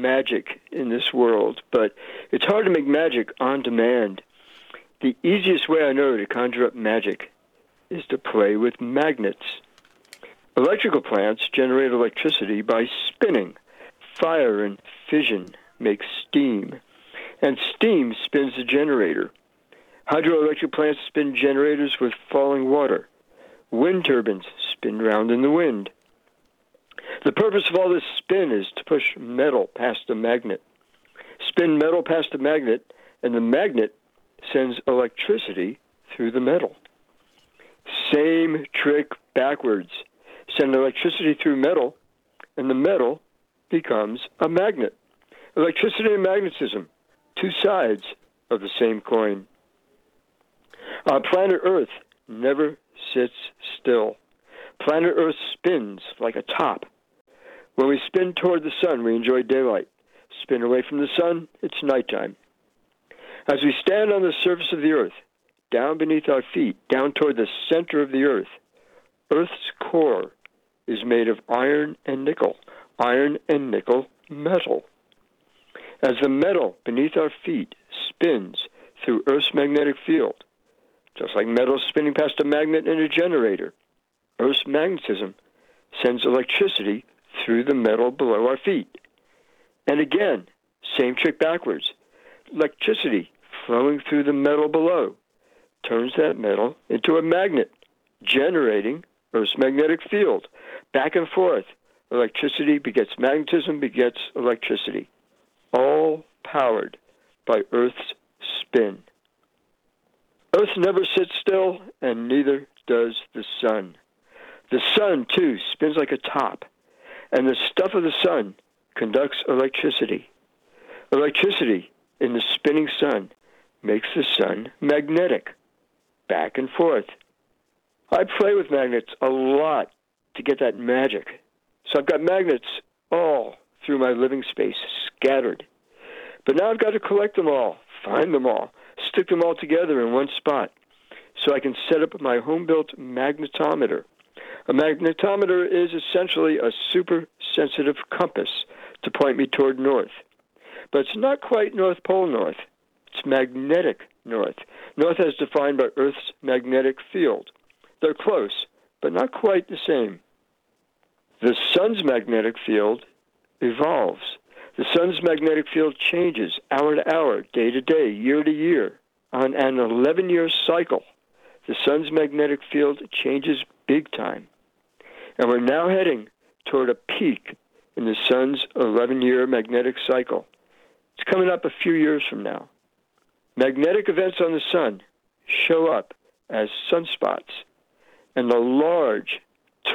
magic in this world, but it's hard to make magic on demand. The easiest way I know to conjure up magic is to play with magnets. Electrical plants generate electricity by spinning. Fire and fission make steam, and steam spins the generator. Hydroelectric plants spin generators with falling water. Wind turbines spin round in the wind. The purpose of all this spin is to push metal past a magnet. Spin metal past a magnet, and the magnet sends electricity through the metal. Same trick backwards. Send electricity through metal, and the metal becomes a magnet. Electricity and magnetism, two sides of the same coin. Our planet Earth never sits still. Planet Earth spins like a top. When we spin toward the sun, we enjoy daylight. Spin away from the sun, it's nighttime. As we stand on the surface of the earth, down beneath our feet, down toward the center of the earth, Earth's core is made of iron and nickel, iron and nickel metal. As the metal beneath our feet spins through Earth's magnetic field, just like metal spinning past a magnet in a generator, Earth's magnetism sends electricity through the metal below our feet. And again, same trick backwards. Electricity flowing through the metal below turns that metal into a magnet, generating Earth's magnetic field. Back and forth. Electricity begets magnetism, begets electricity. All powered by Earth's spin. Earth never sits still, and neither does the sun. The sun, too, spins like a top, and the stuff of the sun conducts electricity. Electricity in the spinning sun makes the sun magnetic, back and forth. I play with magnets a lot to get that magic. So I've got magnets all through my living space, scattered. But now I've got to collect them all, find them all, stick them all together in one spot so I can set up my home built magnetometer. A magnetometer is essentially a super sensitive compass to point me toward north. But it's not quite North Pole North. It's magnetic north. North as defined by Earth's magnetic field. They're close, but not quite the same. The sun's magnetic field evolves. The sun's magnetic field changes hour to hour, day to day, year to year. On an 11 year cycle, the sun's magnetic field changes big time. And we're now heading toward a peak in the sun's 11 year magnetic cycle. It's coming up a few years from now. Magnetic events on the sun show up as sunspots, and the large,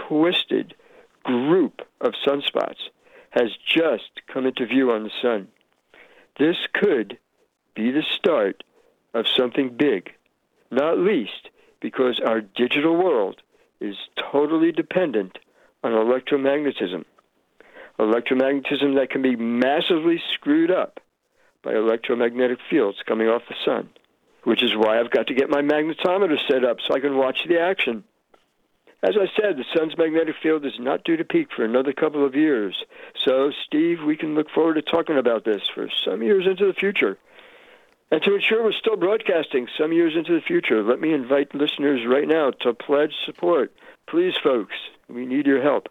twisted group of sunspots has just come into view on the sun. This could be the start of something big, not least because our digital world is totally dependent on electromagnetism. Electromagnetism that can be massively screwed up by electromagnetic fields coming off the sun, which is why I've got to get my magnetometer set up so I can watch the action. As I said, the sun's magnetic field is not due to peak for another couple of years. So, Steve, we can look forward to talking about this for some years into the future. And to ensure we're still broadcasting some years into the future, let me invite listeners right now to pledge support. Please, folks, we need your help.